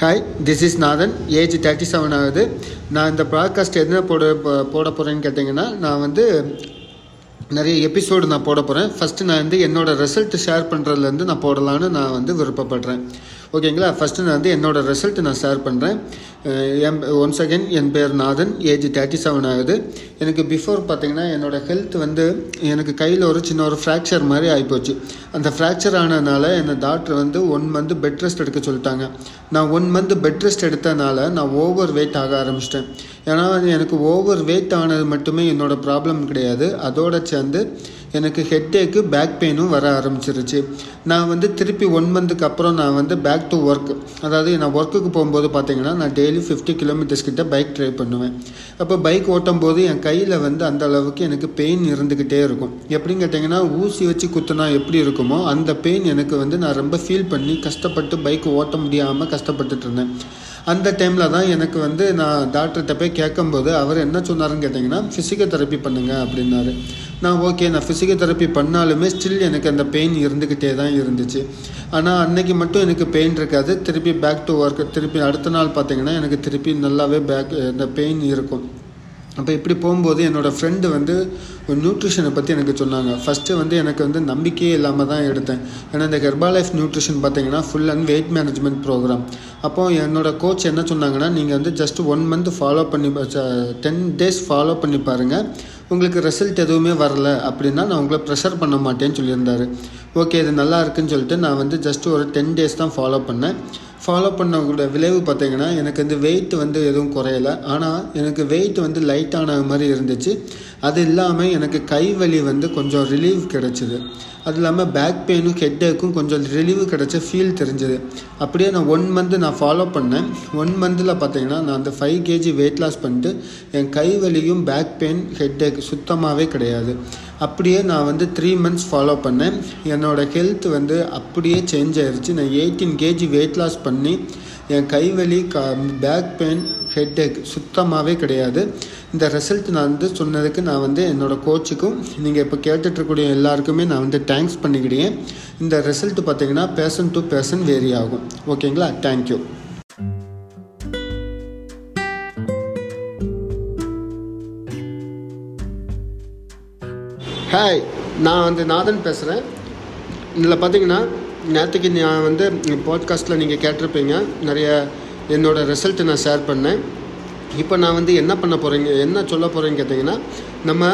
Hi this is Nathan age thirty seven ஆகுது. நான் இந்த ப்ராட்காஸ்ட் என்ன போட போட போகிறேன்னு கேட்டிங்கன்னா நான் வந்து நிறைய எபிசோடு நான் போட போகிறேன் ஃபஸ்ட்டு நான் வந்து என்னோட ரிசல்ட் ஷேர் பண்ணுறதுலேருந்து நான் போடலான்னு நான் வந்து விருப்பப்படுறேன். ஓகேங்களா ஃபஸ்ட்டு நான் வந்து என்னோட ரிசல்ட் நான் ஷேர் பண்ணுறேன் என் ஒன்ஸ் செகண்ட் என் பேர் நாதன். ஏஜ் தேர்ட்டி செவன் ஆகுது. எனக்கு பிஃபோர் பார்த்தீங்கன்னா என்னோட ஹெல்த் வந்து எனக்கு கையில் ஒரு சின்ன ஒரு ஃப்ராக்சர் மாதிரி ஆகிப்போச்சு அந்த ஃப்ராக்சர் ஆனதுனால என்னை டாக்டர் வந்து ஒன் மந்த் பெட் ரெஸ்ட் எடுக்க சொல்லிட்டாங்க. நான் ஒன் மந்த் பெட் ரெஸ்ட் எடுத்தனால நான் ஓவர் வெயிட் ஆக ஆரம்பிச்சிட்டேன். ஏன்னா எனக்கு ஓவர் வெயிட் ஆனது மட்டுமே என்னோடய ப்ராப்ளம் கிடையாது. அதோட சேர்ந்து எனக்கு ஹெட்டேக்கு பேக் பெயினும் வர ஆரம்பிச்சிருச்சு. நான் வந்து திருப்பி ஒன் மந்த்துக்கு அப்புறம் நான் வந்து பேக் டு ஒர்க் அதாவது நான் ஒர்க்குக்கு போகும்போது பார்த்தீங்கன்னா நான் டெய்லி ஃபிஃப்டி கிலோமீட்டர்ஸ் கிட்ட பைக் ட்ரை பண்ணுவேன். அப்போ பைக் ஓட்டும் போது என் கையில் வந்து அந்த அளவுக்கு எனக்கு பெயின் இருந்துக்கிட்டே இருக்கும். எப்படின்னு கேட்டிங்கன்னா ஊசி வச்சு குத்துனா எப்படி இருக்குமோ அந்த பெயின் எனக்கு வந்து நான் ரொம்ப ஃபீல் பண்ணி கஷ்டப்பட்டு பைக் ஓட்ட முடியாமல் கஷ்டப்பட்டுட்டு இருந்தேன். அந்த டைமில் தான் எனக்கு வந்து நான் டாக்டர்கிட்ட போய் கேட்கும்போது அவர் என்ன சொன்னாருன்னு கேட்டிங்கன்னா ஃபிசிக்கல் தெரப்பி பண்ணுங்க அப்படின்னாரு. நான் ஓகே நான் ஃபிசிக்கல் தெரப்பி பண்ணாலுமே ஸ்டில் எனக்கு அந்த பெயின் இருந்துக்கிட்டே தான் இருந்துச்சு. ஆனால் அன்னைக்கு மட்டும் எனக்கு பெயின் இருக்காது. திருப்பி பேக் டு ஒர்க் திருப்பி அடுத்த நாள் பார்த்தீங்கன்னா எனக்கு திருப்பி நல்லாவே பேக் இந்த பெயின் இருக்கும். அப்போ இப்படி போகும்போது என்னோடய ஃப்ரெண்டு வந்து ஒரு நியூட்ரிஷனை பற்றி எனக்கு சொன்னாங்க. ஃபஸ்ட்டு வந்து எனக்கு வந்து நம்பிக்கையே இல்லாமல் தான் எடுத்தேன். ஏன்னா இந்த கர்பா லைஃப் நியூட்ரிஷன் பார்த்தீங்கன்னா full and weight management program அப்போது என்னோட கோச் என்ன சொன்னாங்கன்னா நீங்கள் வந்து ஜஸ்ட் ஒன் மந்த் ஃபாலோ பண்ணி டென் டேஸ் ஃபாலோ பண்ணி பாருங்கள் உங்களுக்கு ரிசல்ட் எதுவுமே வரல அப்படின்னா நான் உங்களை ப்ரெஷர் பண்ண மாட்டேன்னு சொல்லியிருந்தாரு. ஓகே இது நல்லா இருக்குன்னு சொல்லிட்டு நான் வந்து ஜஸ்ட் ஒரு டென் டேஸ் தான் ஃபாலோ பண்ணேன். ஃபாலோ பண்ணக்கூட விளைவு பார்த்தீங்கன்னா எனக்கு வந்து வெயிட் வந்து எதுவும் குறையல. ஆனால் எனக்கு வெயிட் வந்து லைட்டான மாதிரி இருந்துச்சு. அது இல்லாமல் எனக்கு கை வலி வந்து கொஞ்சம் ரிலீவ் கிடச்சிது. அது இல்லாமல் பேக் பெயினும் ஹெட்டேக்கும் கொஞ்சம் ரிலீவ் கிடச்ச ஃபீல் தெரிஞ்சது. அப்படியே நான் ஒன் மந்த் நான் ஃபாலோ பண்ணேன். ஒன் மந்தில் பார்த்தீங்கன்னா நான் அந்த ஃபைவ் கேஜி வெயிட் லாஸ் பண்ணிட்டு என் கை வலியும் பேக் பெயின் ஹெட்டேக் சுத்தமாகவே கிடையாது. அப்படியே நான் வந்து த்ரீ மந்த்ஸ் ஃபாலோ பண்ணேன். என்னோடய ஹெல்த் வந்து அப்படியே சேஞ்ச் ஆயிடுச்சு நான் எயிட்டீன் கேஜி வெயிட் லாஸ் பண்ணி என் கைவலி க பேக் பெயின் ஹெட்டேக் சுத்தமாகவே கிடையாது. இந்த ரிசல்ட் நான் வந்து சொன்னதுக்கு நான் வந்து என்னோடய கோச்சுக்கும் நீங்கள் இப்போ கேட்டுட்ருக்கூடிய எல்லாருக்குமே நான் வந்து தேங்க்ஸ் பண்ணிக்கிட்டேன் இந்த ரிசல்ட் பார்த்தீங்கன்னா பேர்சன் டு பேர்சன் வேரி ஆகும். ஓகேங்களா? தேங்க்யூ ஹாய் நான் வந்து நாதன் பேசுகிறேன் இதில் பார்த்தீங்கன்னா நேற்றுக்கு நான் வந்து பாட்காஸ்ட்டில் நீங்கள் கேட்டிருப்பீங்க. நிறைய என்னோடய ரிசல்ட்டை நான் ஷேர் பண்ணேன். இப்போ நான் வந்து என்ன பண்ண போகிறீங்க என்ன சொல்ல போகிறேன்னு கேட்டிங்கன்னா நம்ம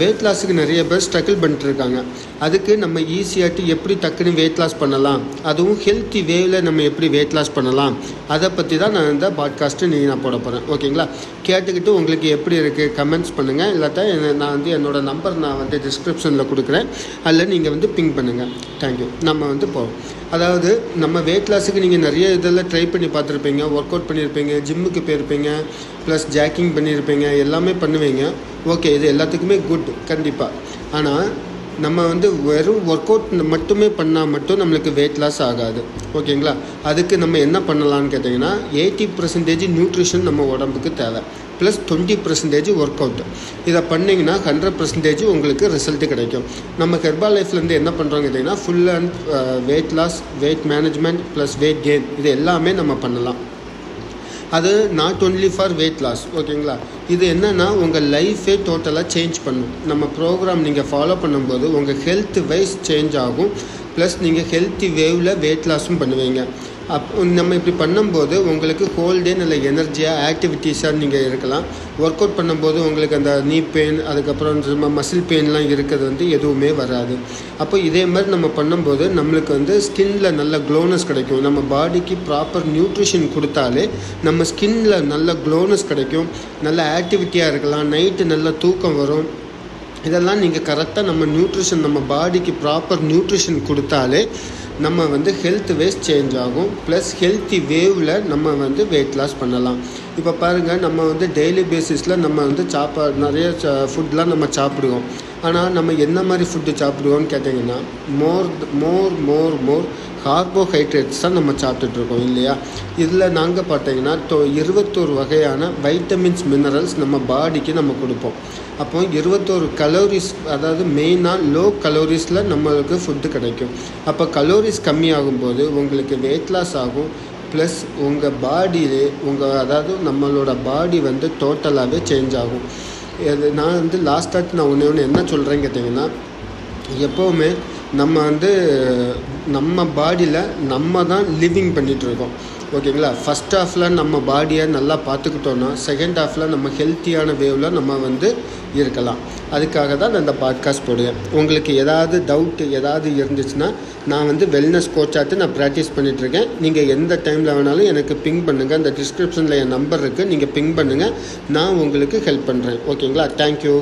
வெயிட் லாஸுக்கு நிறைய பேர் ஸ்ட்ரகிள் பண்ணிட்டுருக்காங்க. அதுக்கு நம்ம ஈஸியாகிட்டு எப்படி டக்குன்னு வெயிட் லாஸ் பண்ணலாம்? அதுவும் ஹெல்த்தி வேவில் நம்ம எப்படி வெயிட் லாஸ் பண்ணலாம்? அதை பற்றி தான் நான் இந்த பாட்காஸ்ட்டு நீங்கள் நான் போட போகிறேன் ஓகேங்களா? கேட்டுக்கிட்டு உங்களுக்கு எப்படி இருக்குது கமெண்ட்ஸ் பண்ணுங்கள் இல்லாட்டா நான் வந்து என்னோடய நம்பர் நான் வந்து டிஸ்கிரிப்ஷனில் கொடுக்குறேன். அதில் நீங்கள் வந்து பிங் பண்ணுங்கள் தேங்க்யூ நம்ம வந்து போவோம். அதாவது நம்ம வெயிட் லாஸுக்கு நீங்கள் நிறைய இதெல்லாம் ட்ரை பண்ணி பார்த்துருப்பீங்க. ஒர்க் அவுட் பண்ணியிருப்பீங்க ஜிம்முக்கு போயிருப்பீங்க. ப்ளஸ் ஜாக்கிங் பண்ணியிருப்பீங்க. எல்லாமே பண்ணுவீங்க. ஓகே இது எல்லாத்துக்குமே குட் கண்டிப்பாக ஆனால் நம்ம வந்து வெறும் ஒர்க் அவுட் மட்டுமே பண்ணால் மட்டும் நம்மளுக்கு வெயிட் லாஸ் ஆகாது. ஓகேங்களா அதுக்கு நம்ம என்ன பண்ணலான்னு கேட்டிங்கன்னா எயிட்டி பர்சன்டேஜ் நியூட்ரிஷன் நம்ம உடம்புக்கு தேவை. Plus twenty percentage work out இதை பண்ணிங்கன்னா ஹண்ட்ரட் பர்சன்டேஜ் உங்களுக்கு ரிசல்ட் கிடைக்கும். நம்ம ஹெர்பா லைஃப்லேருந்து என்ன பண்ணுறோம் கேட்டிங்கன்னா full and weight loss weight management plus weight gain இது எல்லாமே நம்ம பண்ணலாம். அது not only for weight loss ஓகேங்களா இது என்னென்னா உங்கள் லைஃபே டோட்டலாக சேஞ்ச் பண்ணும். நம்ம ப்ரோக்ராம் நீங்கள் ஃபாலோ பண்ணும்போது உங்கள் ஹெல்த் வைஸ் சேஞ்ச் ஆகும். ப்ளஸ் நீங்கள் ஹெல்த்தி வேவில் வெயிட் லாஸும் பண்ணுவீங்க. அப் நம்ம இப்படி பண்ணும்போது உங்களுக்கு ஹோல் டே நல்ல எனர்ஜியாக ஆக்டிவிட்டீஸாக நீங்கள் இருக்கலாம். ஒர்க் அவுட் பண்ணும்போது உங்களுக்கு அந்த நீ பெயின் அதுக்கப்புறம் சும்மா மசில் பெயின்லாம் இருக்கிறது வந்து எதுவுமே வராது. அப்போ இதே மாதிரி நம்ம பண்ணும்போது நம்மளுக்கு வந்து ஸ்கின்ல நல்ல க்ளோனஸ் கிடைக்கும். நம்ம பாடிக்கு ப்ராப்பர் நியூட்ரிஷன் கொடுத்தாலே நம்ம ஸ்கின்ல நல்ல க்ளோனஸ் கிடைக்கும். நல்ல ஆக்டிவிட்டியாக இருக்கலாம். நைட்டு நல்ல தூக்கம் வரும். இதெல்லாம் நீங்கள் கரெக்டாக நம்ம நியூட்ரிஷன் நம்ம பாடிக்கு ப்ராப்பர் நியூட்ரிஷன் கொடுத்தாலே நம்ம வந்து ஹெல்த் வேஸ் சேஞ்ச் ஆகும். ப்ளஸ் ஹெல்த்தி வேவில் நம்ம வந்து வெயிட் லாஸ் பண்ணலாம். இப்போ பாருங்கள் நம்ம வந்து டெய்லி பேசிஸில் நம்ம வந்து சாப்பா நிறைய ஃபுட்லாம் நம்ம சாப்பிடுவோம். ஆனால் நம்ம என்ன மாதிரி ஃபுட்டு சாப்பிடுவோம்னு கேட்டிங்கன்னா மோர் மோர் மோர் மோர் கார்போஹைட்ரேட்ஸ் தான் நம்ம சாப்பிட்டுட்ருக்கோம் இல்லையா? இதில் நாங்கள் பார்த்தீங்கன்னா தொ இருபத்தோரு வகையான வைட்டமின்ஸ் மினரல்ஸ் நம்ம பாடிக்கு நம்ம கொடுப்போம். அப்போ இருபத்தோரு கலோரிஸ் அதாவது மெயினாக லோ கலோரிஸில் நம்மளுக்கு ஃபுட்டு கிடைக்கும். அப்போ கலோரி கலோரிஸ் கம்மியாகும்போது உங்களுக்கு வெயிட் லாஸ் ஆகும். ப்ளஸ் உங்கள் பாடியிலே உங்கள் அதாவது நம்மளோட பாடி வந்து டோட்டலாகவே சேஞ்ச் ஆகும். இது நான் வந்து லாஸ்ட்டாக நான் ஒன்று ஒன்று என்ன சொல்கிறேன்னு கேட்டிங்கன்னா எப்போவுமே நம்ம வந்து நம்ம பாடியில் நம்ம தான் லிவிங் பண்ணிகிட்ருக்கோம் ஓகேங்களா? ஃபஸ்ட் ஹாஃபில் நம்ம பாடியை நல்லா பார்த்துக்கிட்டோன்னா செகண்ட் ஹாஃபில் நம்ம ஹெல்த்தியான வேவில் நம்ம வந்து இருக்கலாம். அதுக்காக தான் நான் இந்த பாட்காஸ்ட் போடுவேன். உங்களுக்கு ஏதாவது டவுட்டு ஏதாவது இருந்துச்சுன்னா நான் வந்து வெல்னஸ் கோச்சாட்டு நான் ப்ராக்டிஸ் பண்ணிகிட்ருக்கேன் நீங்கள் எந்த டைமில் வேணாலும் எனக்கு பிங் பண்ணுங்கள் அந்த டிஸ்கிரிப்ஷனில் என் நம்பர் இருக்குது நீங்கள் பிங் பண்ணுங்கள் நான் உங்களுக்கு ஹெல்ப் பண்ணுறேன் ஓகேங்களா? தேங்க்யூ